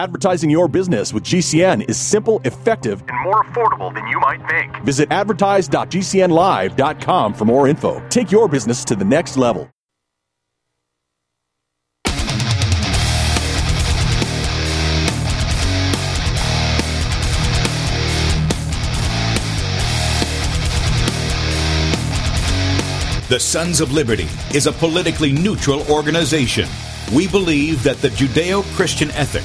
Advertising your business with GCN is simple, effective, and more affordable than you might think. Visit advertise.gcnlive.com for more info. Take your business to the next level. The Sons of Liberty is a politically neutral organization. We believe that the Judeo Christian ethic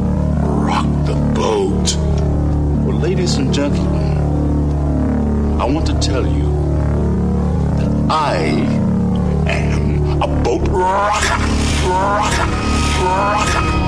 ladies and gentlemen, I want to tell you that I am a boat rocker, rocker, rocker.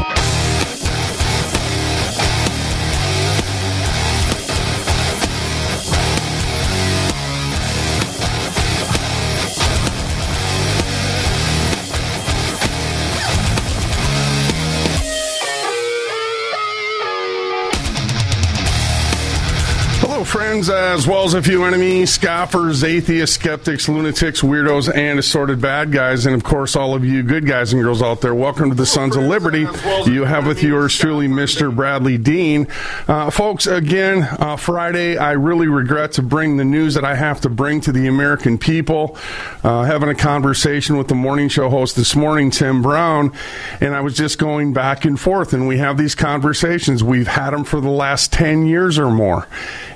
Friends, as well as a few enemies, scoffers, atheists, skeptics, lunatics, weirdos, and assorted bad guys, and of course, all of you good guys and girls out there. Welcome to the Sons of Liberty. You have with yours truly, Mr. Bradlee Dean. Uh, folks, again, uh, Friday, I really regret to bring the news that I have to bring to the American people. Uh, having a conversation with the morning show host this morning, Tim Brown, and I was just going back and forth, and we have these conversations. We've had them for the last 10 years or more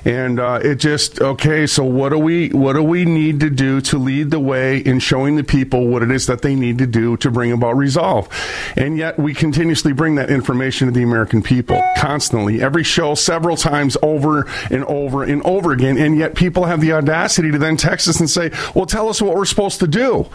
and uh, it just okay. So what do we what do we need to do to lead the way in showing the people what it is that they need to do to bring about resolve? And yet we continuously bring that information to the American people constantly, every show, several times over and over and over again. And yet people have the audacity to then text us and say, "Well, tell us what we're supposed to do."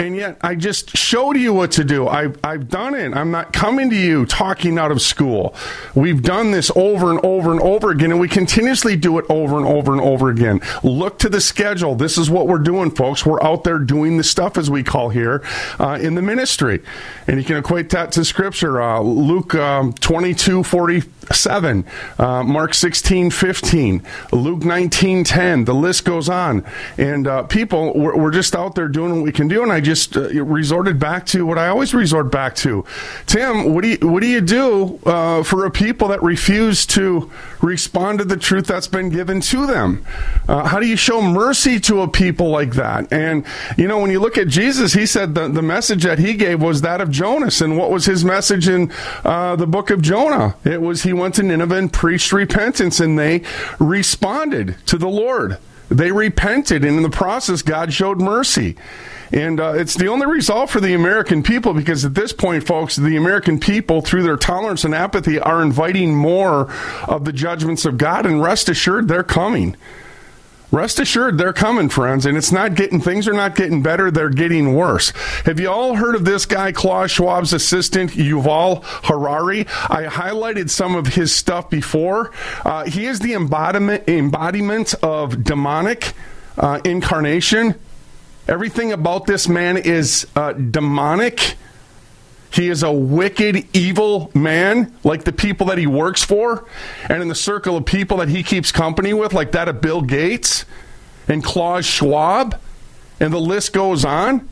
And yet, I just showed you what to do. I've, I've done it. I'm not coming to you talking out of school. We've done this over and over and over again, and we continuously do it over and over and over again. Look to the schedule. This is what we're doing, folks. We're out there doing the stuff, as we call here, uh, in the ministry. And you can equate that to Scripture. Uh, Luke um, 22 47, uh, Mark 16 15, Luke 19 10. The list goes on. And uh, people, we're, we're just out there doing what we can do. And I just uh, resorted back to what I always resort back to. Tim, what do you what do you do uh, for a people that refuse to respond to the truth that's been given to them? Uh, how do you show mercy to a people like that? And you know, when you look at Jesus, he said the the message that he gave was that of Jonas. And what was his message in uh, the book of Jonah? It was he went to Nineveh and preached repentance, and they responded to the Lord. They repented, and in the process, God showed mercy. And uh, it's the only result for the American people because at this point, folks, the American people, through their tolerance and apathy, are inviting more of the judgments of God. And rest assured, they're coming. Rest assured, they're coming, friends, and it's not getting, things are not getting better, they're getting worse. Have you all heard of this guy, Klaus Schwab's assistant, Yuval Harari? I highlighted some of his stuff before. Uh, he is the embodiment, embodiment of demonic uh, incarnation. Everything about this man is uh, demonic. He is a wicked, evil man, like the people that he works for, and in the circle of people that he keeps company with, like that of Bill Gates and Klaus Schwab, and the list goes on.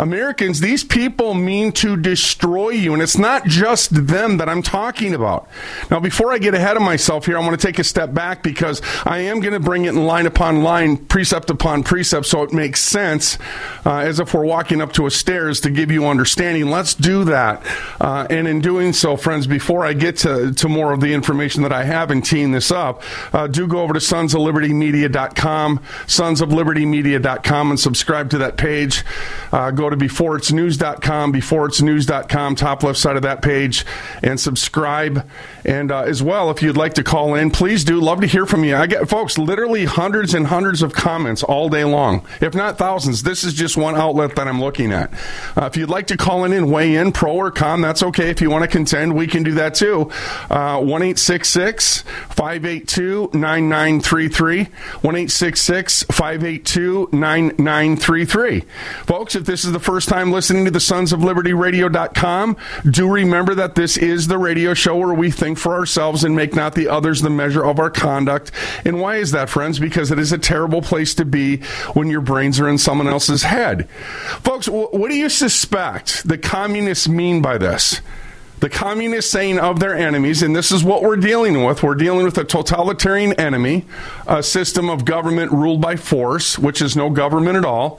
Americans, these people mean to destroy you, and it's not just them that I'm talking about. Now, before I get ahead of myself here, I want to take a step back because I am going to bring it in line upon line, precept upon precept, so it makes sense uh, as if we're walking up to a stairs to give you understanding. Let's do that. Uh, and in doing so, friends, before I get to, to more of the information that I have in teeing this up, uh, do go over to sonsoflibertymedia.com, sonsoflibertymedia.com, and subscribe to that page. Uh, go to beforeitsnews.com, beforeitsnews.com, top left side of that page, and subscribe. And uh, as well, if you'd like to call in, please do. Love to hear from you. I get, folks, literally hundreds and hundreds of comments all day long, if not thousands. This is just one outlet that I'm looking at. Uh, if you'd like to call in and weigh in, pro or con, that's okay. If you want to contend, we can do that too. Uh, 1 582 9933. 1 582 9933. Folks, if this is the first time listening to the Sons of Liberty Radio.com, do remember that this is the radio show where we think for ourselves and make not the others the measure of our conduct. And why is that, friends? Because it is a terrible place to be when your brains are in someone else's head. Folks, what do you suspect the communists mean by this? the communists saying of their enemies, and this is what we're dealing with. We're dealing with a totalitarian enemy, a system of government ruled by force, which is no government at all.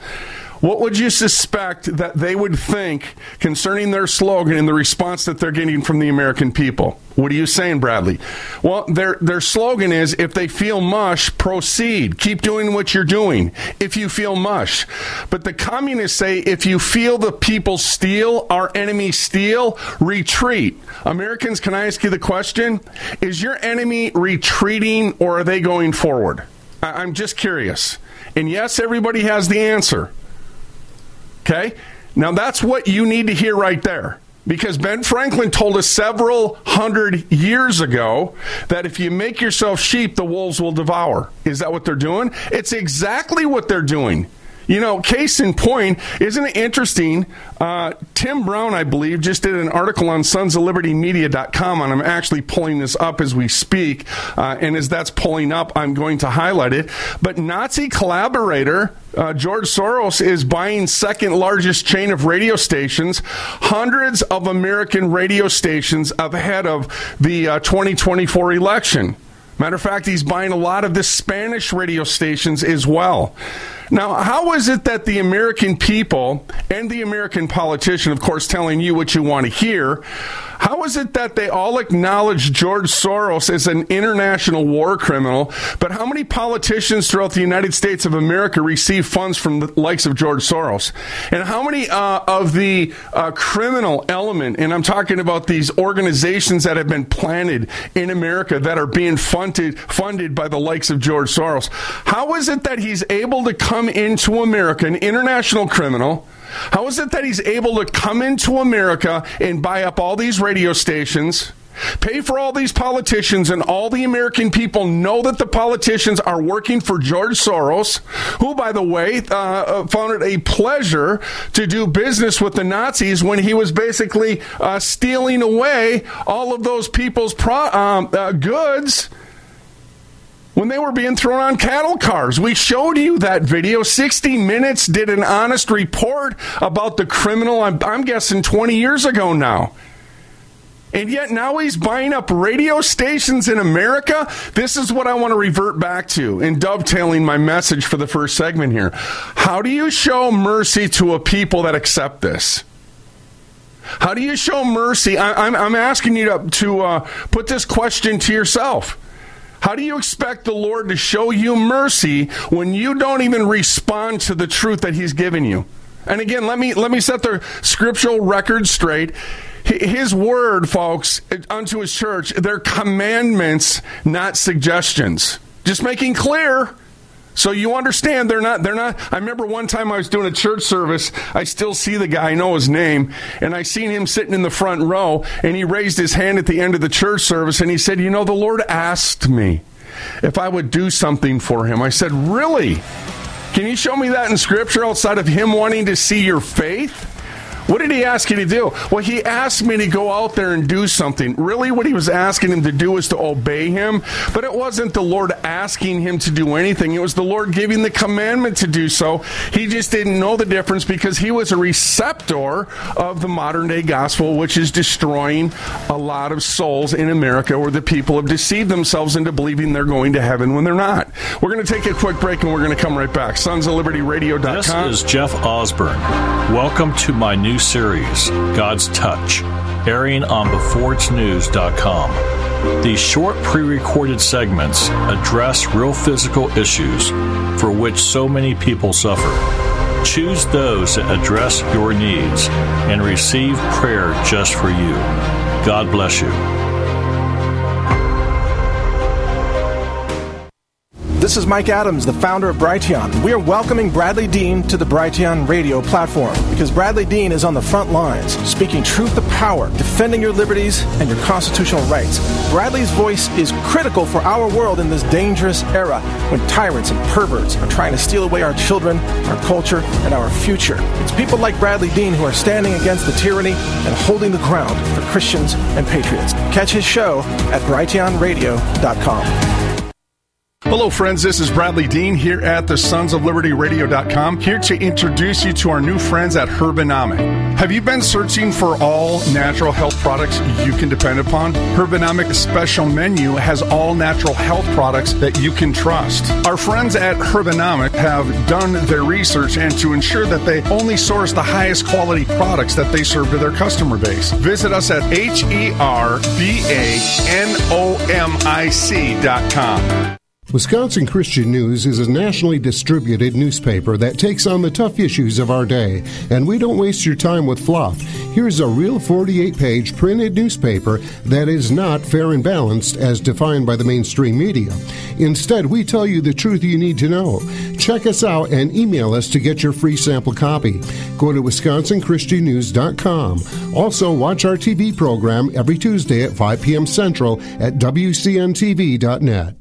What would you suspect that they would think concerning their slogan and the response that they're getting from the American people? What are you saying, Bradlee? Well, their their slogan is if they feel mush, proceed. Keep doing what you're doing if you feel mush. But the communists say if you feel the people steal, our enemy steal, retreat. Americans, can I ask you the question? Is your enemy retreating or are they going forward? I- I'm just curious. And yes, everybody has the answer. Okay? Now that's what you need to hear right there. Because Ben Franklin told us several hundred years ago that if you make yourself sheep, the wolves will devour. Is that what they're doing? It's exactly what they're doing. You know, case in point, isn't it interesting? Uh, Tim Brown, I believe, just did an article on sons of liberty media.com, and I'm actually pulling this up as we speak. Uh, and as that's pulling up, I'm going to highlight it. But Nazi collaborator uh, George Soros is buying second largest chain of radio stations, hundreds of American radio stations ahead of the uh, 2024 election. Matter of fact, he's buying a lot of the Spanish radio stations as well. Now, how is it that the American people and the American politician, of course, telling you what you want to hear, how is it that they all acknowledge George Soros as an international war criminal, but how many politicians throughout the United States of America receive funds from the likes of George Soros? And how many uh, of the uh, criminal element, and I'm talking about these organizations that have been planted in America that are being funded funded by the likes of George Soros, how is it that he's able to come into America, an international criminal? How is it that he's able to come into America and buy up all these radio stations? Pay for all these politicians, and all the American people know that the politicians are working for George Soros, who, by the way, uh, uh found it a pleasure to do business with the Nazis when he was basically uh, stealing away all of those people's pro- um, uh, goods when they were being thrown on cattle cars. We showed you that video. 60 Minutes did an honest report about the criminal, I'm, I'm, guessing 20 years ago now. And yet now he's buying up radio stations in America. This is what I want to revert back to in dovetailing my message for the first segment here. How do you show mercy to a people that accept this? How do you show mercy? I, am asking you to, to uh, put this question to yourself. How do you expect the Lord to show you mercy when you don't even respond to the truth that He's given you? And again, let me let me set the scriptural record straight. His word, folks, unto his church, they're commandments, not suggestions. Just making clear. So you understand they're not they're not I remember one time I was doing a church service, I still see the guy, I know his name, and I seen him sitting in the front row and he raised his hand at the end of the church service and he said, "You know, the Lord asked me if I would do something for him." I said, "Really? Can you show me that in scripture outside of him wanting to see your faith?" What did he ask you to do? Well, he asked me to go out there and do something. Really, what he was asking him to do was to obey him, but it wasn't the Lord asking him to do anything. It was the Lord giving the commandment to do so. He just didn't know the difference because he was a receptor of the modern day gospel, which is destroying a lot of souls in America where the people have deceived themselves into believing they're going to heaven when they're not. We're going to take a quick break and we're going to come right back. Sons of Liberty Radio.com. This is Jeff Osborne. Welcome to my new series, God's Touch, airing on beforeitsnews.com. These short pre recorded segments address real physical issues for which so many people suffer. Choose those that address your needs and receive prayer just for you. God bless you. This is Mike Adams, the founder of Brighteon. We are welcoming Bradlee Dean to the Brighteon radio platform because Bradlee Dean is on the front lines, speaking truth to power, defending your liberties and your constitutional rights. Bradlee's voice is critical for our world in this dangerous era when tyrants and perverts are trying to steal away our children, our culture, and our future. It's people like Bradlee Dean who are standing against the tyranny and holding the ground for Christians and patriots. Catch his show at brighteonradio.com. Hello, friends. This is Bradlee Dean here at the Sons of Liberty Radio.com, here to introduce you to our new friends at Herbanomic. Have you been searching for all natural health products you can depend upon? Herbanomic's special menu has all natural health products that you can trust. Our friends at Herbanomic have done their research and to ensure that they only source the highest quality products that they serve to their customer base. Visit us at H E R B A N O M I C.com. Wisconsin Christian News is a nationally distributed newspaper that takes on the tough issues of our day, and we don't waste your time with fluff. Here's a real 48 page printed newspaper that is not fair and balanced as defined by the mainstream media. Instead, we tell you the truth you need to know. Check us out and email us to get your free sample copy. Go to wisconsinchristiannews.com. Also, watch our TV program every Tuesday at 5 p.m. Central at WCNTV.net.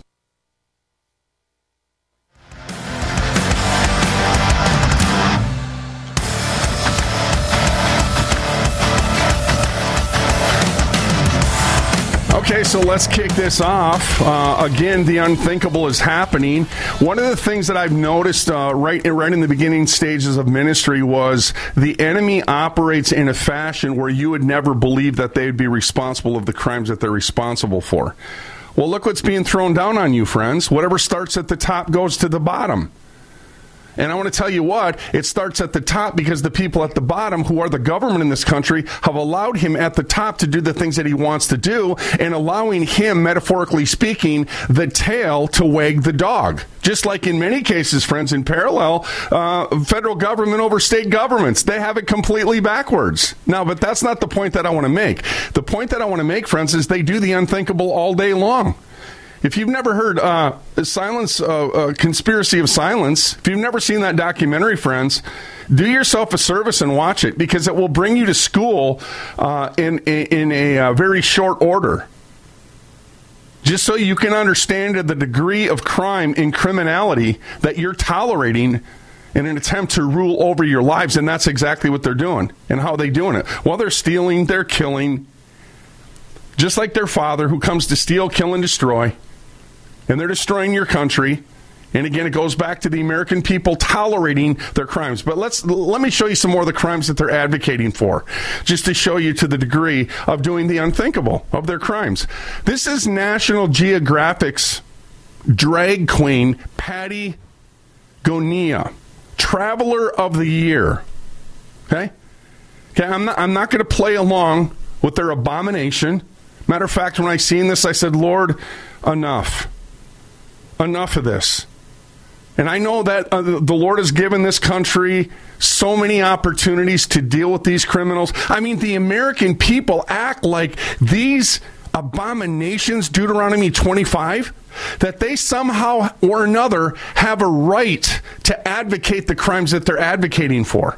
Okay, so let's kick this off. Uh, again, the unthinkable is happening. One of the things that I've noticed uh, right right in the beginning stages of ministry was the enemy operates in a fashion where you would never believe that they would be responsible of the crimes that they're responsible for. Well, look what's being thrown down on you, friends. Whatever starts at the top goes to the bottom. And I want to tell you what, it starts at the top because the people at the bottom, who are the government in this country, have allowed him at the top to do the things that he wants to do and allowing him, metaphorically speaking, the tail to wag the dog. Just like in many cases, friends, in parallel, uh, federal government over state governments, they have it completely backwards. Now, but that's not the point that I want to make. The point that I want to make, friends, is they do the unthinkable all day long. If you've never heard uh, Silence, uh, uh, Conspiracy of Silence, if you've never seen that documentary, friends, do yourself a service and watch it because it will bring you to school uh, in, in a uh, very short order. Just so you can understand the degree of crime and criminality that you're tolerating in an attempt to rule over your lives, and that's exactly what they're doing. And how they're doing it? Well, they're stealing, they're killing, just like their father who comes to steal, kill, and destroy and they're destroying your country. And again, it goes back to the American people tolerating their crimes. But let's let me show you some more of the crimes that they're advocating for, just to show you to the degree of doing the unthinkable of their crimes. This is National Geographic's drag queen Pattie Gonia, Traveler of the Year. Okay, okay. I'm not. I'm not going to play along with their abomination. Matter of fact, when I seen this, I said, "Lord, enough." Enough of this. And I know that uh, the Lord has given this country so many opportunities to deal with these criminals. I mean, the American people act like these abominations, Deuteronomy 25, that they somehow or another have a right to advocate the crimes that they're advocating for.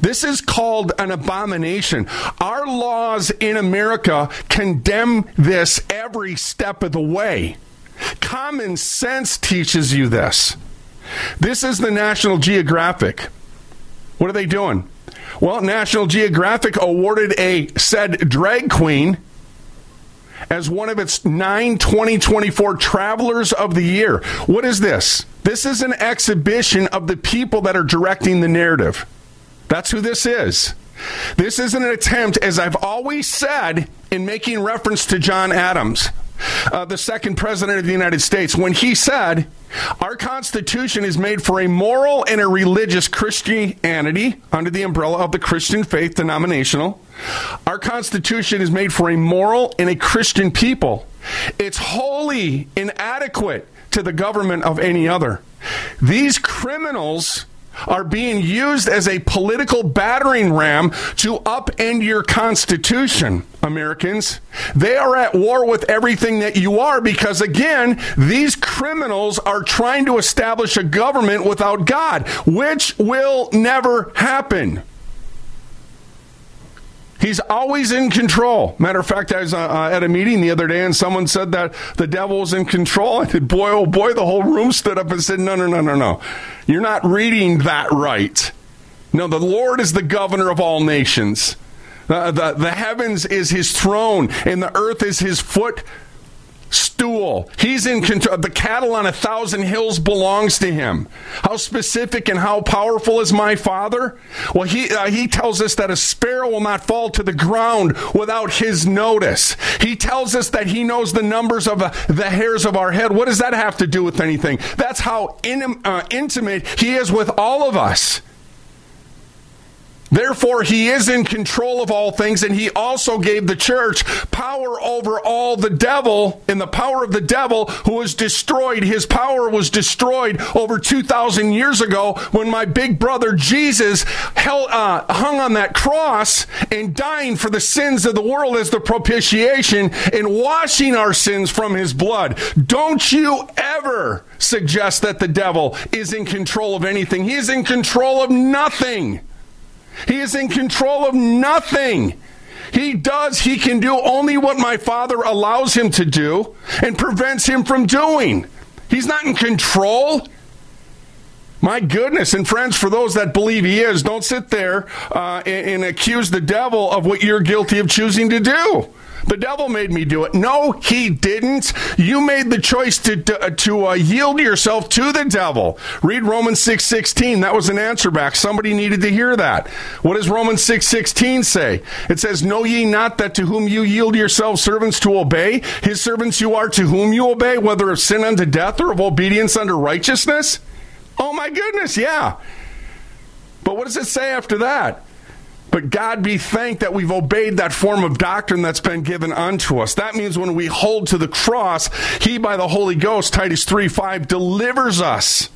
This is called an abomination. Our laws in America condemn this every step of the way. Common sense teaches you this. This is the National Geographic. What are they doing? Well, National Geographic awarded a said drag queen as one of its nine 2024 Travelers of the Year. What is this? This is an exhibition of the people that are directing the narrative. That's who this is. This is an attempt, as I've always said, in making reference to John Adams, uh, the second president of the United States, when he said, Our Constitution is made for a moral and a religious Christianity under the umbrella of the Christian faith denominational. Our Constitution is made for a moral and a Christian people. It's wholly inadequate to the government of any other. These criminals are being used as a political battering ram to upend your Constitution, Americans. They are at war with everything that you are because, again, these criminals are trying to establish a government without God, which will never happen. He's always in control. Matter of fact, I was uh, uh, at a meeting the other day and someone said that the devil was in control. And boy, oh boy, the whole room stood up and said, no, no, no, no, no. You're not reading that right. No, the Lord is the governor of all nations. The, the heavens is his throne and the earth is his foot stool. He's in control. The cattle on a thousand hills belongs to him. How specific and how powerful is my father? Well, he, uh, he tells us that a sparrow will not fall to the ground without his notice. He tells us that he knows the numbers of uh, the hairs of our head. What does that have to do with anything? That's how in, uh, intimate he is with all of us. Therefore, he is in control of all things, and he also gave the church power over all the devil, and the power of the devil who was destroyed. His power was destroyed over 2,000 years ago when my big brother Jesus held, uh, hung on that cross and dying for the sins of the world as the propitiation and washing our sins from his blood. Don't you ever suggest that the devil is in control of anything. He is in control of nothing. He is in control of nothing. He does, he can do only what my Father allows him to do and prevents him from doing. He's not in control. My goodness. And friends, for those that believe he is, don't sit there uh, and, and accuse the devil of what you're guilty of choosing to do. The devil made me do it. No, he didn't. You made the choice to to, to uh, yield yourself to the devil. Read Romans six sixteen. That was an answer back. Somebody needed to hear that. What does Romans six sixteen say? It says, "Know ye not that to whom you yield yourselves servants to obey, his servants you are to whom you obey, whether of sin unto death or of obedience unto righteousness." Oh my goodness, yeah. But what does it say after that? But God be thanked that we've obeyed that form of doctrine that's been given unto us. That means when we hold to the cross, He by the Holy Ghost, Titus 3 5, delivers us.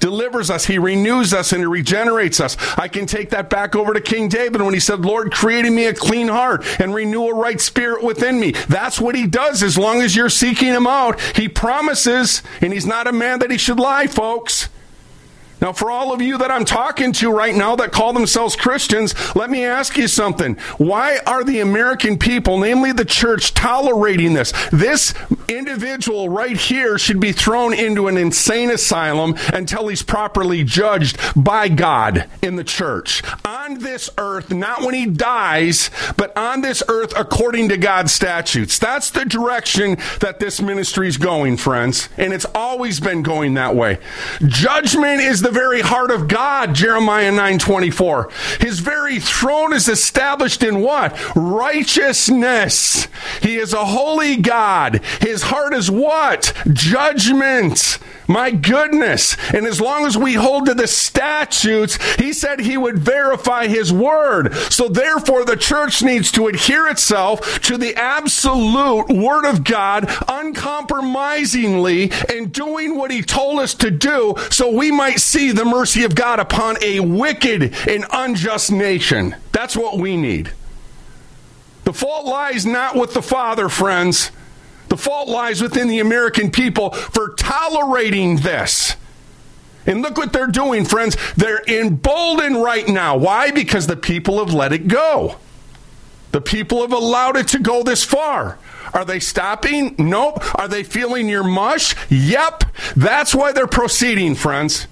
Delivers us. He renews us and He regenerates us. I can take that back over to King David when he said, Lord, create in me a clean heart and renew a right spirit within me. That's what He does as long as you're seeking Him out. He promises, and He's not a man that He should lie, folks. Now, for all of you that I'm talking to right now that call themselves Christians, let me ask you something. Why are the American people, namely the church, tolerating this? This individual right here should be thrown into an insane asylum until he's properly judged by God in the church. On this earth, not when he dies, but on this earth according to God's statutes. That's the direction that this ministry is going, friends. And it's always been going that way. Judgment is the the very heart of God, Jeremiah 9:24. His very throne is established in what? Righteousness. He is a holy God. His heart is what? Judgment. My goodness. And as long as we hold to the statutes, he said he would verify his word. So therefore, the church needs to adhere itself to the absolute word of God uncompromisingly and doing what he told us to do so we might see the mercy of God upon a wicked and unjust nation. That's what we need. The fault lies not with the Father, friends. The fault lies within the American people for tolerating this. And look what they're doing, friends. They're emboldened right now. Why? Because the people have let it go. The people have allowed it to go this far. Are they stopping? Nope. Are they feeling your mush? Yep. That's why they're proceeding, friends.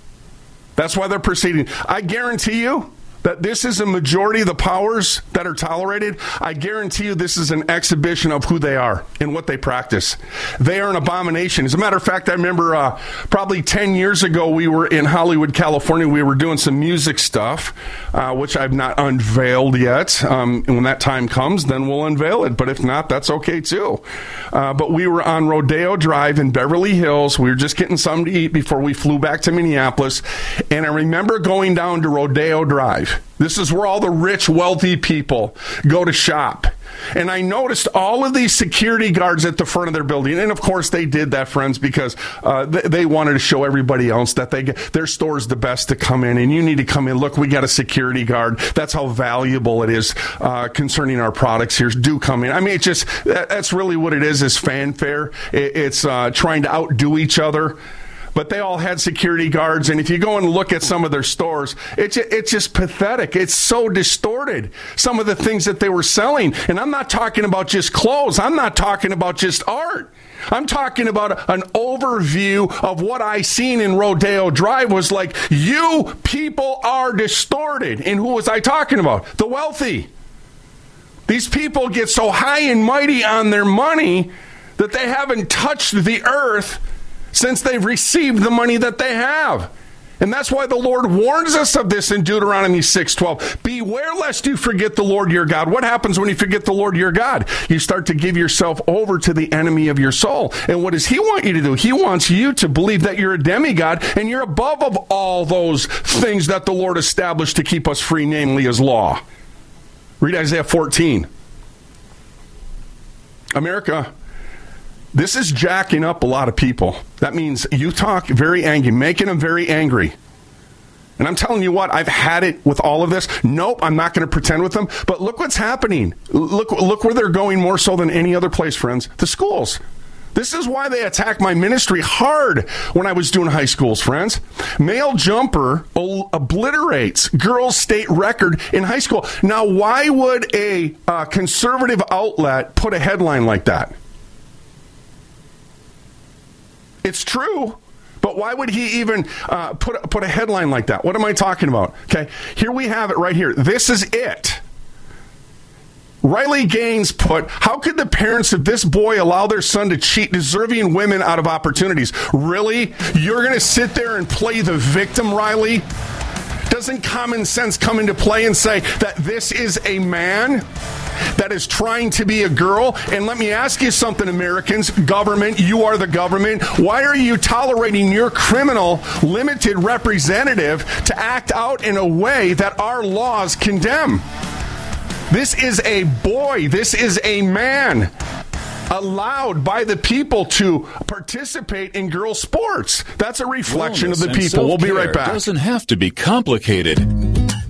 That's why they're proceeding. I guarantee you, that this is a majority of the powers that are tolerated, I guarantee you this is an exhibition of who they are and what they practice. They are an abomination. As a matter of fact, I remember uh, probably 10 years ago, we were in Hollywood, California. We were doing some music stuff, uh, which I've not unveiled yet. Um, and when that time comes, then we'll unveil it. But if not, that's okay too. Uh, but we were on Rodeo Drive in Beverly Hills. We were just getting something to eat before we flew back to Minneapolis. And I remember going down to Rodeo Drive this is where all the rich, wealthy people go to shop. And I noticed all of these security guards at the front of their building. And of course, they did that, friends, because uh, they, wanted to show everybody else that they get, their the best to come in. And you need to come in. Look, we got a security guard. That's how valuable it is uh, concerning our products here. Do come in. I mean, it's just, that's really what it is, is fanfare. It, it's uh, trying to outdo each other but they all had security guards. And if you go and look at some of their stores, it's, it's just pathetic. It's so distorted. Some of the things that they were selling. And I'm not talking about just clothes. I'm not talking about just art. I'm talking about an overview of what I seen in Rodeo Drive was like, you people are distorted. And who was I talking about? The wealthy. These people get so high and mighty on their money that they haven't touched the earth since they've received the money that they have. And that's why the Lord warns us of this in Deuteronomy 6:12. Beware lest you forget the Lord your God. What happens when you forget the Lord your God? You start to give yourself over to the enemy of your soul. And what does he want you to do? He wants you to believe that you're a demigod and you're above of all those things that the Lord established to keep us free, namely his law. Read Isaiah 14. America this is jacking up a lot of people. That means you talk very angry, making them very angry. And I'm telling you what, I've had it with all of this. Nope, I'm not going to pretend with them. But look what's happening. Look, look where they're going more so than any other place, friends. The schools. This is why they attacked my ministry hard when I was doing high schools, friends. Male jumper obliterates girls' state record in high school. Now, why would a uh, conservative outlet put a headline like that? It's true. But why would he even uh, put put a headline like that? What am I talking about? Okay, here we have it right here. This is it. Riley Gaines put, How could the parents of this boy allow their son to cheat deserving women out of opportunities? Really? You're going to sit there and play the victim, Riley? Doesn't common sense come into play and say that this is a man that is trying to be a girl? And let me ask you something, Americans, government, you are the government. Why are you tolerating your criminal limited representative to act out in a way that our laws condemn? This is a boy. This is a man allowed by the people to participate in girl sports. That's a reflection Wellness of the people. We'll be right back. Doesn't have to be complicated.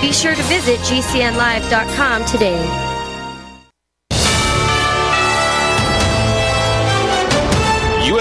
Be sure to visit GCNlive.com today.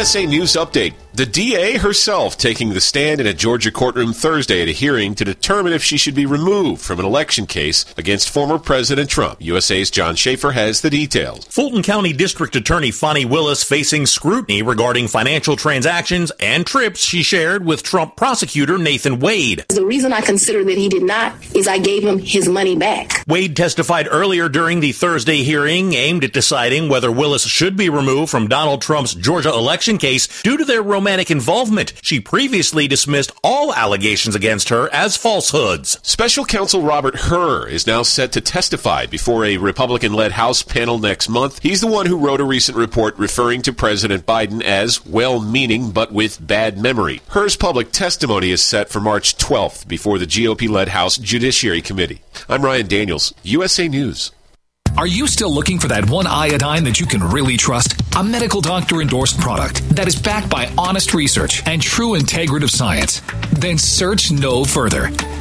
USA News Update. The DA herself taking the stand in a Georgia courtroom Thursday at a hearing to determine if she should be removed from an election case against former President Trump. USA's John Schaefer has the details. Fulton County District Attorney Fani Willis facing scrutiny regarding financial transactions and trips she shared with Trump prosecutor Nathan Wade. The reason I consider that he did not is I gave him his money back. Wade testified earlier during the Thursday hearing aimed at deciding whether Willis should be removed from Donald Trump's Georgia election case due to their romantic involvement. She previously dismissed all allegations against her as falsehoods. Special counsel Robert Hur is now set to testify before a Republican led House panel next month. He's the one who wrote a recent report referring to President Biden as well meaning but with bad memory. Hur's public testimony is set for March 12th before the GOP led House Judiciary Committee. I'm Ryan Daniels, USA News. Are you still looking for that one iodine that you can really trust? A medical doctor endorsed product that is backed by honest research and true integrative science? Then search no further.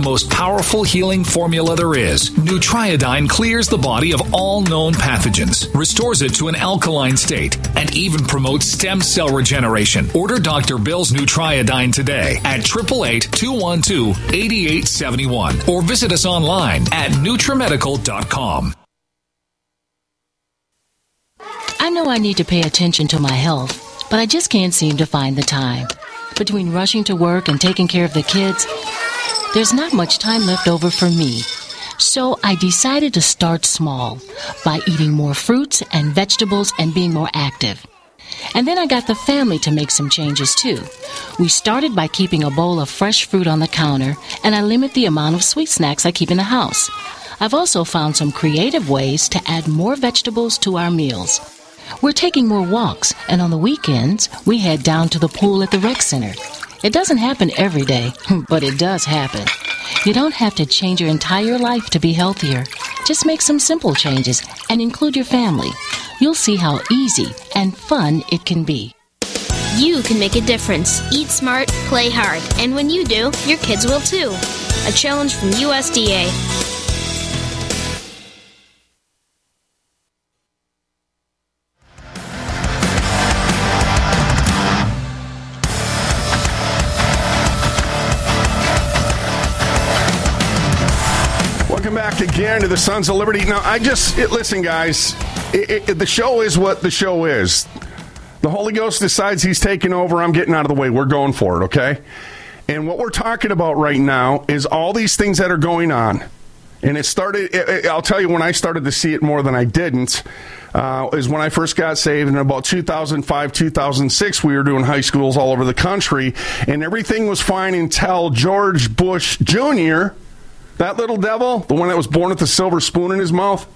most powerful healing formula there is. Nutriodine clears the body of all known pathogens, restores it to an alkaline state, and even promotes stem cell regeneration. Order Dr. Bill's Nutriodine today at 888-212-8871 or visit us online at NutriMedical.com. I know I need to pay attention to my health, but I just can't seem to find the time. Between rushing to work and taking care of the kids, there's not much time left over for me. So I decided to start small by eating more fruits and vegetables and being more active. And then I got the family to make some changes too. We started by keeping a bowl of fresh fruit on the counter, and I limit the amount of sweet snacks I keep in the house. I've also found some creative ways to add more vegetables to our meals. We're taking more walks, and on the weekends, we head down to the pool at the rec center. It doesn't happen every day, but it does happen. You don't have to change your entire life to be healthier. Just make some simple changes and include your family. You'll see how easy and fun it can be. You can make a difference. Eat smart, play hard, and when you do, your kids will too. A challenge from USDA. To the Sons of Liberty. Now, I just it, listen, guys. It, it, the show is what the show is. The Holy Ghost decides He's taking over. I'm getting out of the way. We're going for it, okay? And what we're talking about right now is all these things that are going on. And it started. It, I'll tell you when I started to see it more than I didn't. Uh, is when I first got saved in about 2005, 2006. We were doing high schools all over the country, and everything was fine until George Bush Jr. That little devil, the one that was born with the silver spoon in his mouth.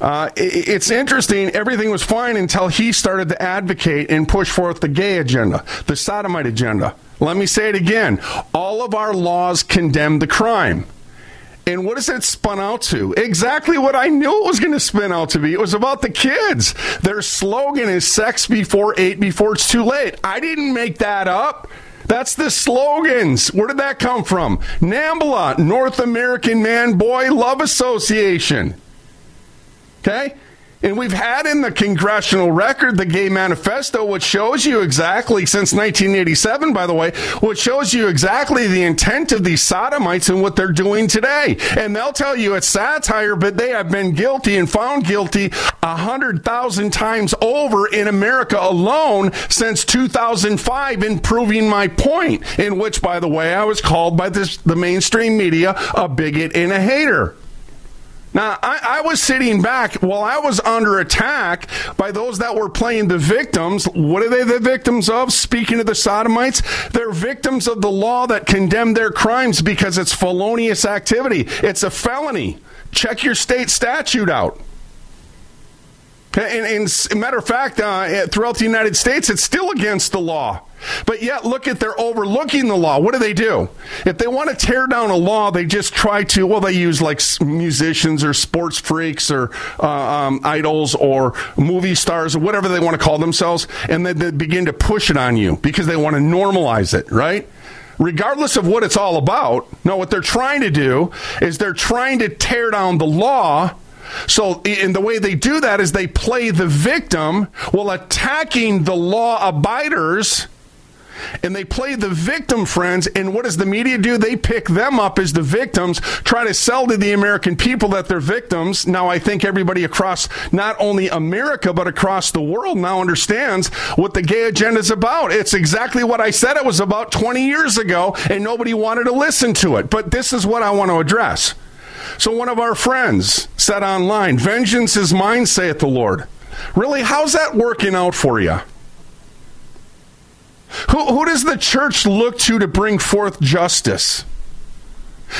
Uh, it, it's interesting. Everything was fine until he started to advocate and push forth the gay agenda, the sodomite agenda. Let me say it again. All of our laws condemn the crime. And what has it spun out to? Exactly what I knew it was going to spin out to be. It was about the kids. Their slogan is sex before eight, before it's too late. I didn't make that up. That's the slogans. Where did that come from? NAMBLA, North American Man Boy Love Association. Okay? And we've had in the congressional record the gay manifesto, which shows you exactly, since 1987, by the way, which shows you exactly the intent of these sodomites and what they're doing today. And they'll tell you it's satire, but they have been guilty and found guilty a hundred thousand times over in America alone since 2005 in proving my point, in which, by the way, I was called by this, the mainstream media a bigot and a hater. Now, I, I, was sitting back while I was under attack by those that were playing the victims. What are they the victims of? Speaking of the sodomites, they're victims of the law that condemned their crimes because it's felonious activity. It's a felony. Check your state statute out. And, and matter of fact, uh, throughout the United States, it's still against the law. But yet, look at they're overlooking the law. What do they do? If they want to tear down a law, they just try to. Well, they use like musicians or sports freaks or uh, um, idols or movie stars or whatever they want to call themselves, and then they begin to push it on you because they want to normalize it, right? regardless of what it's all about. No, what they're trying to do is they're trying to tear down the law so, in the way they do that is they play the victim while attacking the law abiders. And they play the victim, friends. And what does the media do? They pick them up as the victims, try to sell to the American people that they're victims. Now, I think everybody across not only America, but across the world now understands what the gay agenda is about. It's exactly what I said it was about 20 years ago, and nobody wanted to listen to it. But this is what I want to address. So one of our friends said online, Vengeance is mine, saith the Lord. Really, how's that working out for you? Who, who does the church look to to bring forth justice?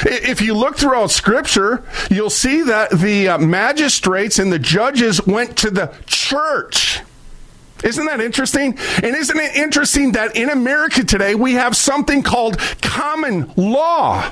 If you look throughout Scripture, you'll see that the uh, magistrates and the judges went to the church. Isn't that interesting? And isn't it interesting that in America today we have something called common law?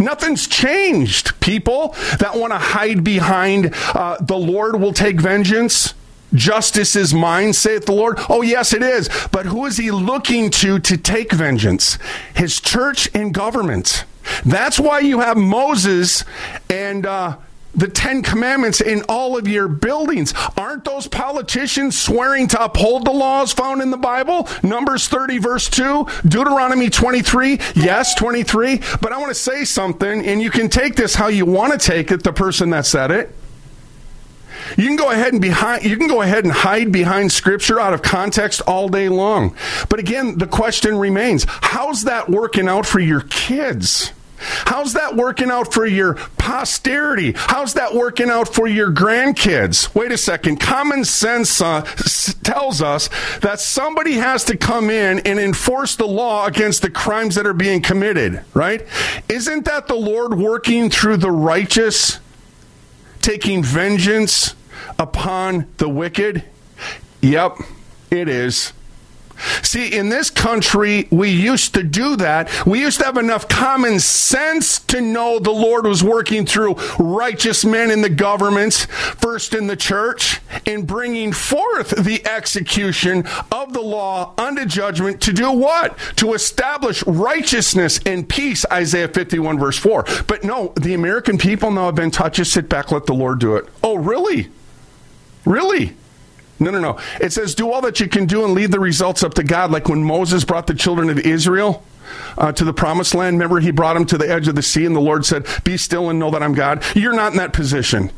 Nothing's changed. People that want to hide behind uh, the Lord will take vengeance. Justice is mine, saith the Lord. Oh, yes, it is. But who is he looking to to take vengeance? His church and government. That's why you have Moses and uh, the Ten Commandments in all of your buildings. Aren't those politicians swearing to uphold the laws found in the Bible? Numbers 30, verse 2, Deuteronomy 23, yes, 23. But I want to say something, and you can take this how you want to take it, the person that said it. You can go ahead and behind, you can go ahead and hide behind scripture out of context all day long. But again, the question remains, how's that working out for your kids? How's that working out for your posterity? How's that working out for your grandkids? Wait a second. Common sense uh, tells us that somebody has to come in and enforce the law against the crimes that are being committed, right? Isn't that the Lord working through the righteous, taking vengeance upon the wicked? Yep, it is. See, in this country, we used to do that. We used to have enough common sense to know the Lord was working through righteous men in the governments, first in the church, in bringing forth the execution of the law unto judgment to do what? To establish righteousness and peace, Isaiah 51, verse 4. But no, the American people now have been taught just sit back, let the Lord do it. Oh, really? Really? No, no, no. It says, do all that you can do and leave the results up to God. Like when Moses brought the children of Israel uh, to the promised land. Remember, he brought them to the edge of the sea, and the Lord said, Be still and know that I'm God. You're not in that position.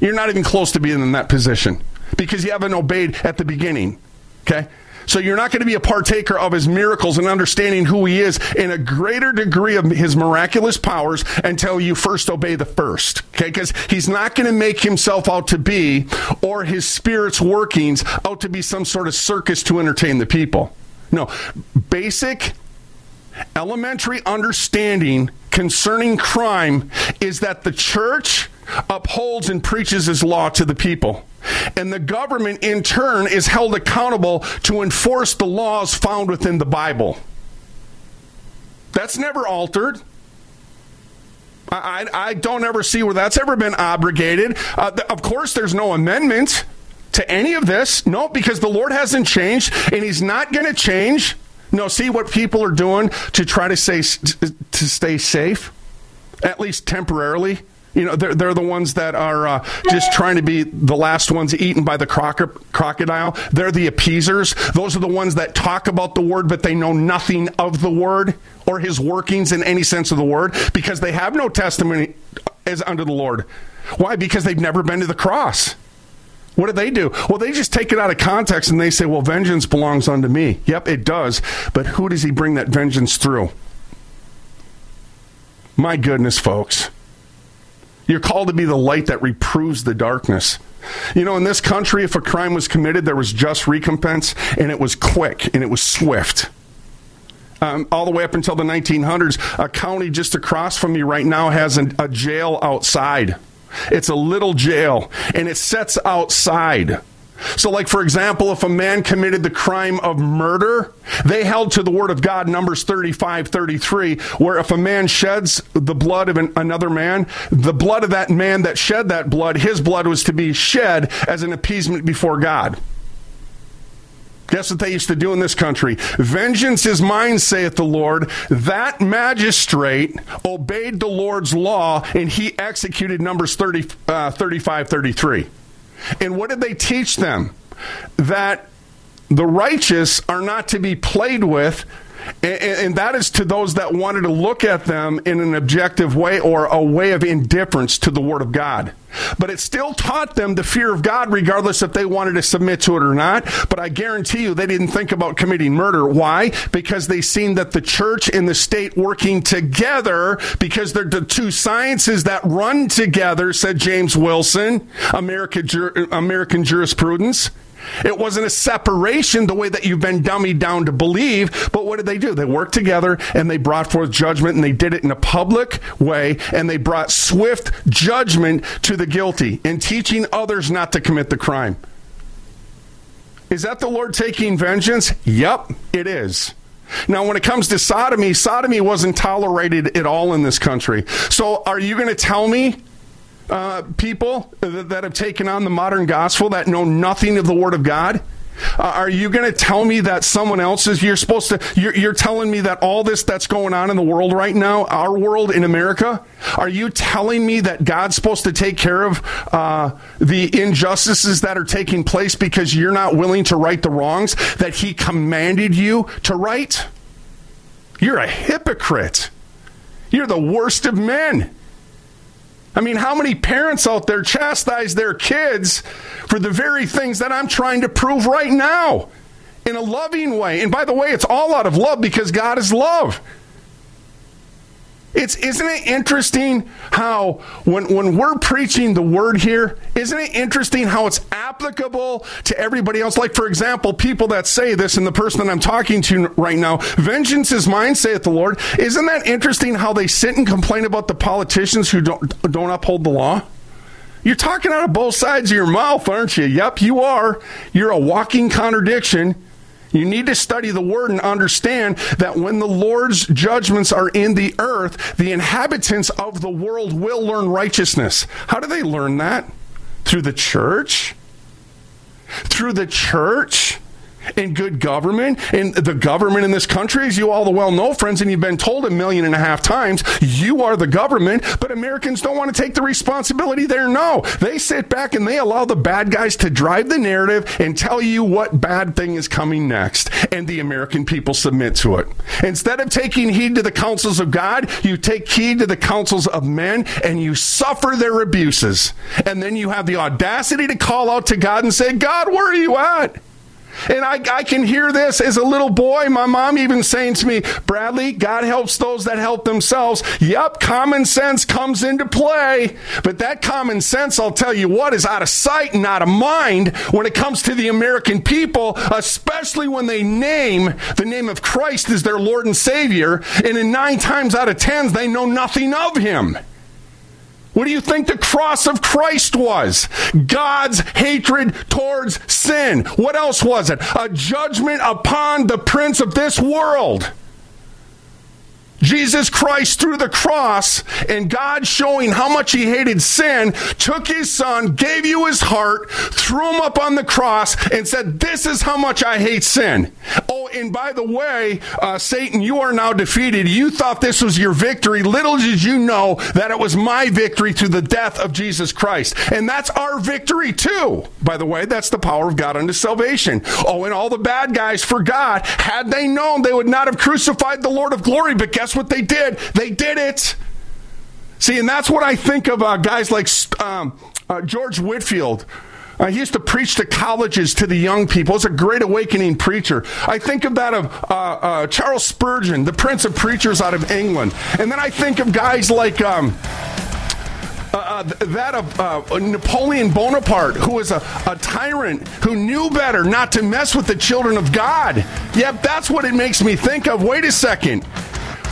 You're not even close to being in that position because you haven't obeyed at the beginning. Okay? So you're not going to be a partaker of his miracles and understanding who he is in a greater degree of his miraculous powers until you first obey the first. Okay? Because he's not going to make himself out to be or his spirit's workings out to be some sort of circus to entertain the people. No. Basic elementary understanding concerning crime is that the church upholds and preaches his law to the people. And the government, in turn, is held accountable to enforce the laws found within the Bible. That's never altered. I, I, don't ever see where that's ever been abrogated. Uh, of course, there's no amendment to any of this. No, because the Lord hasn't changed, and He's not going to change. No, see what people are doing to try to say to stay safe, at least temporarily. You know, they're, they're the ones that are uh, just trying to be the last ones eaten by the crocodile. They're the appeasers. Those are the ones that talk about the word, but they know nothing of the word or his workings in any sense of the word because they have no testimony as under the Lord. Why? Because they've never been to the cross. What do they do? Well, they just take it out of context and they say, well, vengeance belongs unto me. Yep, it does. But who does he bring that vengeance through? My goodness, folks. You're called to be the light that reproves the darkness. You know, in this country, if a crime was committed, there was just recompense, and it was quick and it was swift. Um, all the way up until the 1900s, a county just across from me right now has an, a jail outside It's a little jail, and it sets outside. So, like, for example, if a man committed the crime of murder, they held to the word of God, Numbers 35, 33, where if a man sheds the blood of an, another man, the blood of that man that shed that blood, his blood was to be shed as an appeasement before God. Guess what they used to do in this country? Vengeance is mine, saith the Lord. That magistrate obeyed the Lord's law and he executed Numbers 30, uh, 35, 33. And what did they teach them? That the righteous are not to be played with and, that is to those that wanted to look at them in an objective way or a way of indifference to the Word of God. But it still taught them the fear of God, regardless if they wanted to submit to it or not. But I guarantee you, they didn't think about committing murder. Why? Because they seen that the church and the state working together, because they're the two sciences that run together, said James Wilson, America, American jurisprudence. It wasn't a separation the way that you've been dummied down to believe. But what did they do? They worked together and they brought forth judgment and they did it in a public way and they brought swift judgment to the guilty and teaching others not to commit the crime. Is that the Lord taking vengeance? Yep, it is. Now, when it comes to sodomy, sodomy wasn't tolerated at all in this country. So, are you going to tell me uh, people that, that, have taken on the modern gospel that know nothing of the Word of God? Uh, are you going to tell me that someone else is? You're supposed to. You're, you're, telling me that all this that's going on in the world right now, our world in America, are you telling me that God's supposed to take care of uh, the injustices that are taking place because you're not willing to right the wrongs that He commanded you to right? You're a hypocrite. You're the worst of men. I mean, how many parents out there chastise their kids for the very things that I'm trying to prove right now in a loving way? And by the way, it's all out of love because God is love. It's isn't it interesting how when when we're preaching the word here, isn't it interesting how it's applicable to everybody else? Like for example, people that say this, and the person that I'm talking to right now, vengeance is mine, saith the Lord. Isn't that interesting how they sit and complain about the politicians who don't don't uphold the law? You're talking out of both sides of your mouth, aren't you? Yep, you are. You're a walking contradiction. You need to study the word and understand that when the Lord's judgments are in the earth, the inhabitants of the world will learn righteousness. How do they learn that? Through the church? Through the church? In good government, in the government in this country, as you all the well know, friends, and you've been told a million and a half times, you are the government, but Americans don't want to take the responsibility there. No, they sit back and they allow the bad guys to drive the narrative and tell you what bad thing is coming next, and the American people submit to it. Instead of taking heed to the counsels of God, you take heed to the counsels of men and you suffer their abuses. And then you have the audacity to call out to God and say, God, where are you at? And I, I can hear this as a little boy. My mom even saying to me, Bradlee, God helps those that help themselves. Yep, common sense comes into play. But that common sense, I'll tell you what, is out of sight and out of mind when it comes to the American people, especially when they name the name of Christ as their Lord and Savior. And in nine times out of ten, they know nothing of Him. What do you think the cross of Christ was? God's hatred towards sin. What else was it? A judgment upon the prince of this world. Jesus Christ through the cross and God showing how much he hated sin, took his son, gave you his heart, threw him up on the cross, and said, This is how much I hate sin. Oh, and by the way, uh, Satan, you are now defeated. You thought this was your victory. Little did you know that it was my victory through the death of Jesus Christ. And that's our victory too. By the way, that's the power of God unto salvation. Oh, and all the bad guys forgot. Had they known, they would not have crucified the Lord of glory. But guess what they did? They did it. See, and that's what I think of uh, guys like um, uh, George Whitefield. Uh, he used to preach to colleges to the young people. He's a great awakening preacher. I think of that of uh, uh, Charles Spurgeon, the prince of preachers out of England. And then I think of guys like. Um, uh, uh, that of uh, Napoleon Bonaparte, who was a, a tyrant who knew better not to mess with the children of God. Yep, that's what it makes me think of. Wait a second.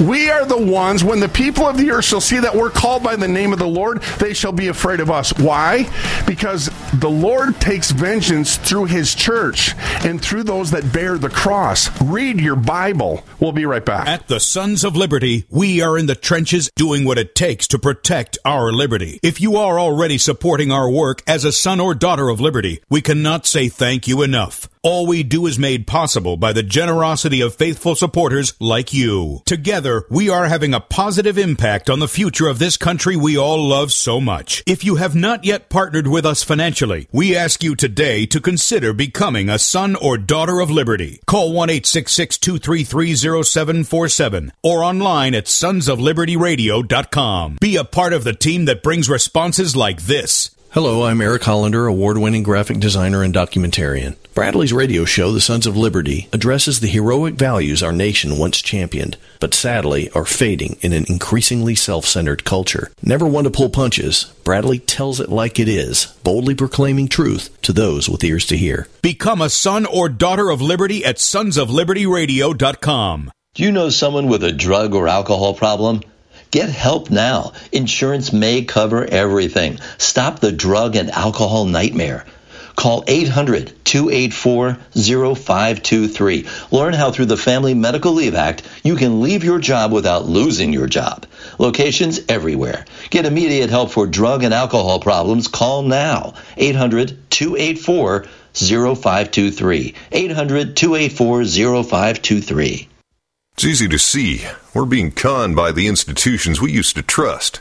We are the ones, when the people of the earth shall see that we're called by the name of the Lord, they shall be afraid of us. Why? Because the Lord takes vengeance through his church and through those that bear the cross. Read your Bible. We'll be right back. At the Sons of Liberty, we are in the trenches doing what it takes to protect our liberty. If you are already supporting our work as a son or daughter of liberty, we cannot say thank you enough. All we do is made possible by the generosity of faithful supporters like you. Together, we are having a positive impact on the future of this country we all love so much. If you have not yet partnered with us financially, we ask you today to consider becoming a son or daughter of liberty. Call 1-866-233-0747 or online at sonsoflibertyradio.com. Be a part of the team that brings responses like this. Hello, I'm Eric Hollander, award winning graphic designer and documentarian. Bradlee's radio show, The Sons of Liberty, addresses the heroic values our nation once championed, but sadly are fading in an increasingly self centered culture. Never one to pull punches, Bradlee tells it like it is, boldly proclaiming truth to those with ears to hear. Become a son or daughter of liberty at sonsoflibertyradio.com. Do you know someone with a drug or alcohol problem? Get help now. Insurance may cover everything. Stop the drug and alcohol nightmare. Call 800 284 0523. Learn how, through the Family Medical Leave Act, you can leave your job without losing your job. Locations everywhere. Get immediate help for drug and alcohol problems. Call now. 800 284 0523. 800 284 0523. It's easy to see. We're being conned by the institutions we used to trust.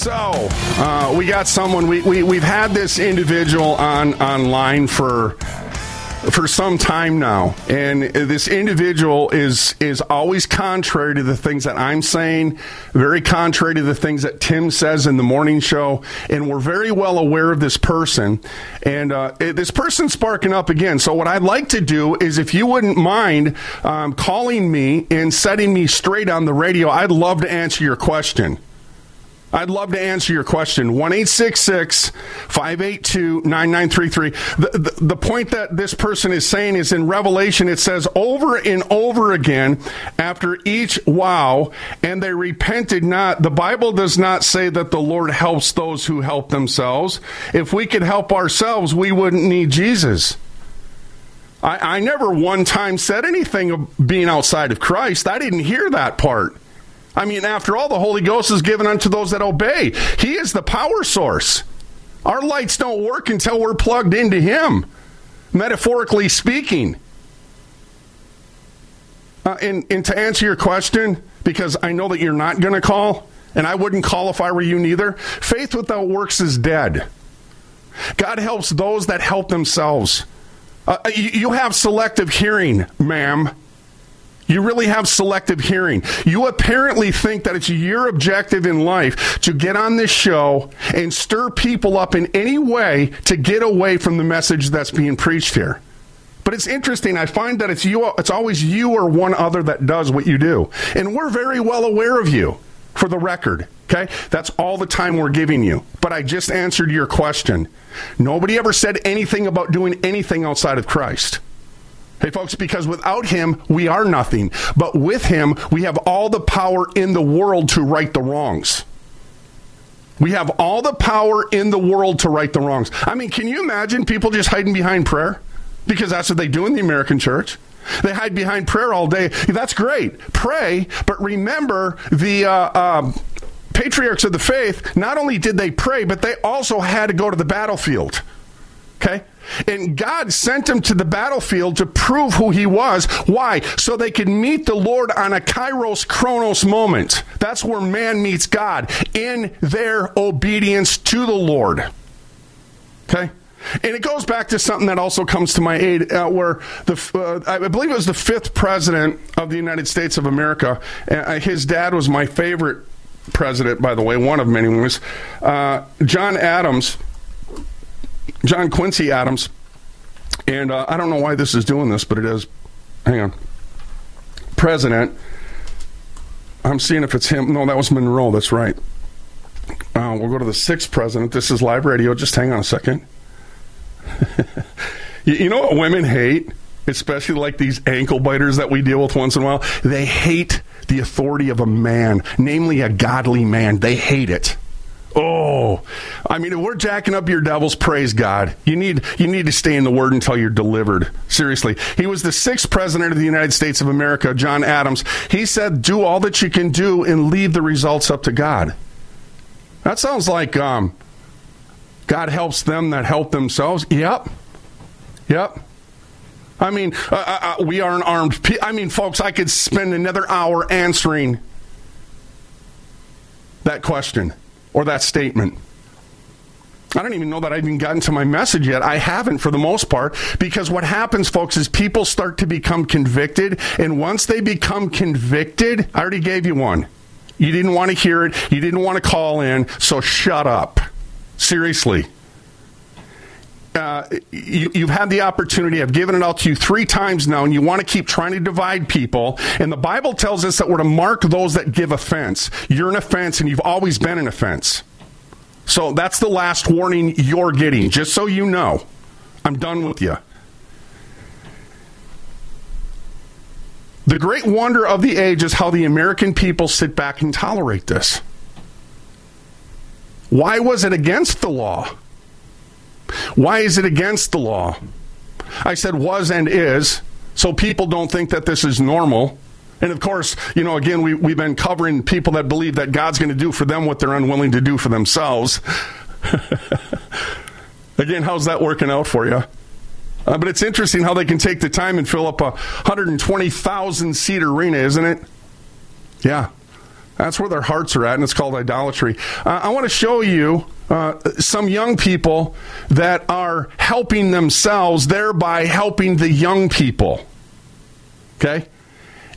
so uh, we got someone. We, we we've had this individual on online for for some time now, and this individual is is always contrary to the things that I'm saying, very contrary to the things that Tim says in the morning show, and we're very well aware of this person, and uh, this person's sparking up again. So what I'd like to do is, if you wouldn't mind um, calling me and setting me straight on the radio, I'd love to answer your question. I'd love to answer your question. 1 582 9933. The, point that this person is saying is in Revelation, it says over and over again after each wow, and they repented not. The Bible does not say that the Lord helps those who help themselves. If we could help ourselves, we wouldn't need Jesus. I, I never one time said anything of being outside of Christ. I didn't hear that part. I mean, after all, the Holy Ghost is given unto those that obey. He is the power source. Our lights don't work until we're plugged into Him, metaphorically speaking. Uh, and, and to answer your question, because I know that you're not going to call, and I wouldn't call if I were you neither, faith without works is dead. God helps those that help themselves. Uh, you, you have selective hearing, ma'am. You really have selective hearing. You apparently think that it's your objective in life to get on this show and stir people up in any way to get away from the message that's being preached here. But it's interesting. I find that it's you. It's always you or one other that does what you do, and we're very well aware of you. For the record, okay, that's all the time we're giving you. But I just answered your question. Nobody ever said anything about doing anything outside of Christ. Hey, folks, because without him, we are nothing. But with him, we have all the power in the world to right the wrongs. We have all the power in the world to right the wrongs. I mean, can you imagine people just hiding behind prayer? Because that's what they do in the American church. They hide behind prayer all day. That's great. Pray, but remember the uh, um, patriarchs of the faith, not only did they pray, but they also had to go to the battlefield. Okay? And God sent him to the battlefield to prove who he was. Why? So they could meet the Lord on a kairos chronos moment. That's where man meets God in their obedience to the Lord. Okay? And it goes back to something that also comes to my aid, uh, where the uh, I believe it was the fifth president of the United States of America. Uh, his dad was my favorite president, by the way, one of many was uh, John Adams, John Quincy Adams. And uh, I don't know why this is doing this, but it is. Hang on, president. I'm seeing if it's him. No, that was Monroe. That's right. Uh, we'll go to the sixth president. This is live radio. Just hang on a second. you know what women hate? Especially like these ankle biters that we deal with once in a while. They hate the authority of a man, namely a godly man. They hate it. Oh, I mean, if we're jacking up your devils, praise God. You need you need to stay in the Word until you're delivered. Seriously, he was the sixth president of the United States of America, John Adams. He said, "Do all that you can do and leave the results up to God." That sounds like um, God helps them that help themselves. Yep. Yep. I mean, uh, uh, uh we are an armed. Pe- I mean, folks, I could spend another hour answering that question or that statement. I don't even know that I've even gotten to my message yet. I haven't for the most part because what happens, folks, is people start to become convicted. And once they become convicted, I already gave you one. You didn't want to hear it. You didn't want to call in. So shut up. Seriously. Uh, you, you've had the opportunity. I've given it out to you three times now, and you want to keep trying to divide people. And the Bible tells us that we're to mark those that give offense. You're an offense, and you've always been an offense. So that's the last warning you're getting, just so you know. I'm done with you. The great wonder of the age is how the American people sit back and tolerate this. Why was it against the law? Why is it against the law? I said was and is, so people don't think that this is normal. And of course, you know, again, we, we've been covering people that believe that God's going to do for them what they're unwilling to do for themselves. again, how's that working out for you? Uh, but it's interesting how they can take the time and fill up a 120,000 seat arena, isn't it? Yeah. That's where their hearts are at, and it's called idolatry. Uh, I want to show you uh, some young people that are helping themselves, thereby helping the young people. Okay?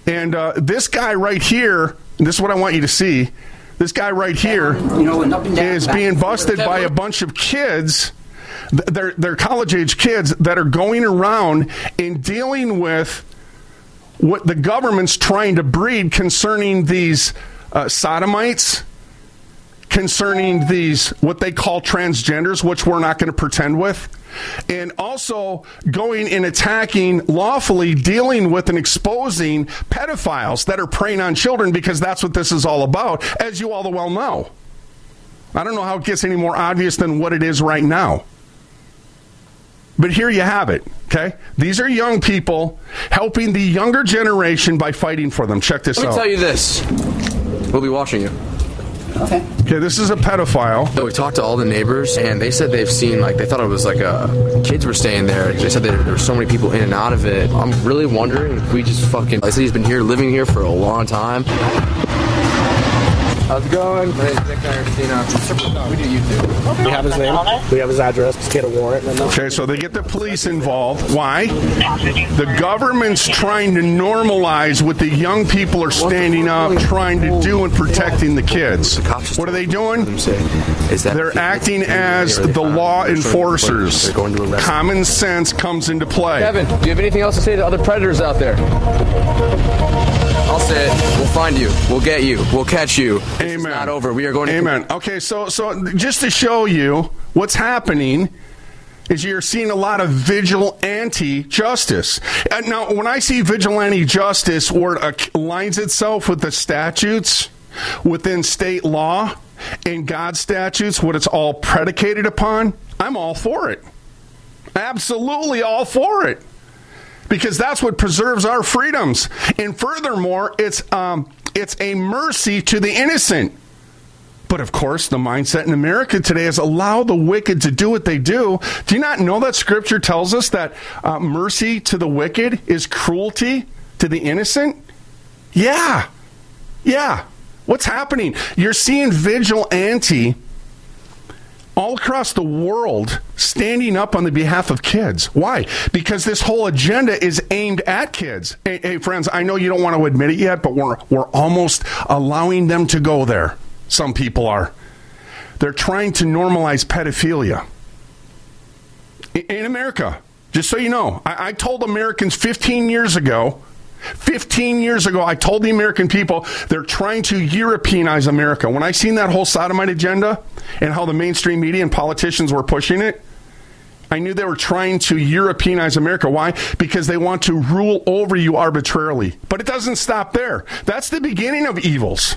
And uh, this guy right here, this is what I want you to see. This guy right here you know, is being busted by a bunch of kids. They're, they're college age kids that are going around and dealing with what the government's trying to breed concerning these uh, sodomites concerning these what they call transgenders, which we're not going to pretend with, and also going and attacking lawfully, dealing with and exposing pedophiles that are preying on children because that's what this is all about, as you all the well know. I don't know how it gets any more obvious than what it is right now. But here you have it, okay? These are young people helping the younger generation by fighting for them. Check this Let out. Let me tell you this. We'll be watching you. Okay. Okay, this is a pedophile. So we talked to all the neighbors, and they said they've seen like they thought it was like a kids were staying there. They said there, there were so many people in and out of it. I'm really wondering if we just fucking. I said he's been here, living here for a long time. How's it going? My name's Nick Aracena. We do YouTube. We have his name. We have his address. Just get a warrant. Okay, so they get the police involved. Why? The government's trying to normalize what the young people are standing up, trying to do, and protecting the kids. What are they doing? They're acting as the law enforcers. Common sense comes into play. Kevin, do you have anything else to say to other predators out there? I'll say it. We'll find you. We'll get you. We'll catch you. Amen. It's not over. We are going to. Amen. Okay, so so just to show you what's happening is you're seeing a lot of vigilante justice. And now, when I see vigilante justice where it aligns itself with the statutes within state law and God's statutes, what it's all predicated upon, I'm all for it. Absolutely all for it because that's what preserves our freedoms. And furthermore, it's um, it's a mercy to the innocent. But of course, the mindset in America today is allow the wicked to do what they do. Do you not know that Scripture tells us that uh, mercy to the wicked is cruelty to the innocent? Yeah, yeah. What's happening? You're seeing vigilante all across the world standing up on the behalf of kids. Why? Because this whole agenda is aimed at kids. Hey, hey, friends, I know you don't want to admit it yet, but we're we're almost allowing them to go there. Some people are. They're trying to normalize pedophilia in, America. Just so you know, I, I told Americans 15 years ago 15 years ago, I told the American people they're trying to Europeanize America. When I seen that whole sodomite agenda and how the mainstream media and politicians were pushing it, I knew they were trying to Europeanize America. Why? Because they want to rule over you arbitrarily. But it doesn't stop there. That's the beginning of evils.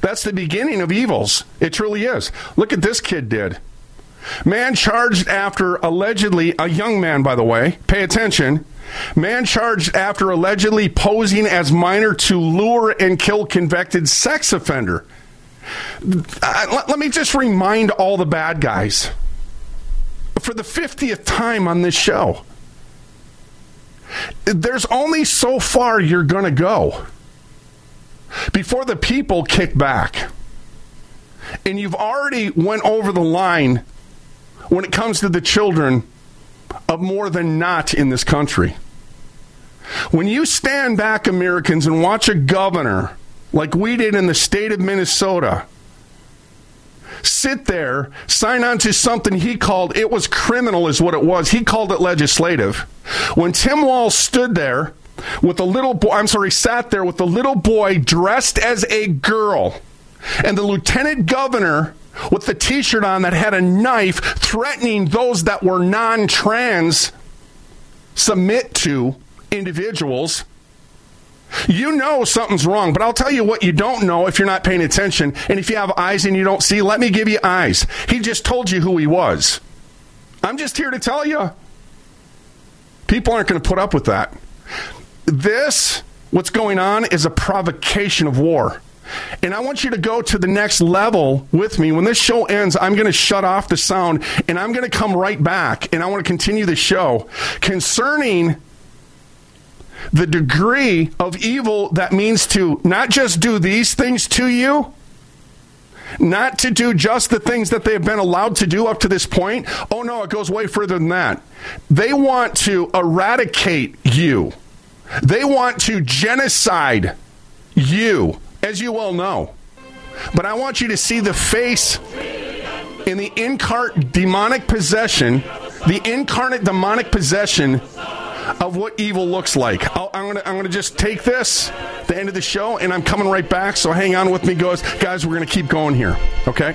That's the beginning of evils. It truly is. Look at this kid did. Man charged after allegedly, a young man, by the way, pay attention, Man charged after allegedly posing as minor to lure and kill convicted sex offender. Let me just remind all the bad guys for the 50th time on this show. There's only so far you're going to go before the people kick back. And you've already went over the line when it comes to the children of more than not in this country. When you stand back, Americans, and watch a governor like we did in the state of Minnesota sit there, sign on to something he called it was criminal, is what it was. He called it legislative. When Tim Walz stood there with a little boy, I'm sorry, sat there with a little boy dressed as a girl, and the lieutenant governor with the t shirt on that had a knife threatening those that were non trans submit to individuals. You know something's wrong, but I'll tell you what you don't know if you're not paying attention. And if you have eyes and you don't see, let me give you eyes. He just told you who he was. I'm just here to tell you. People aren't going to put up with that. This, what's going on, is a provocation of war. And I want you to go to the next level with me. When this show ends, I'm going to shut off the sound and I'm going to come right back and I want to continue the show concerning the degree of evil that means to not just do these things to you, not to do just the things that they have been allowed to do up to this point. Oh no, it goes way further than that. They want to eradicate you. They want to genocide you, as you well know. But I want you to see the face in the incarnate demonic possession, the incarnate demonic possession of what evil looks like. i am gonna I'm gonna just take this, the end of the show, and I'm coming right back. So hang on with me, guys. Guys, we're gonna keep going here. Okay.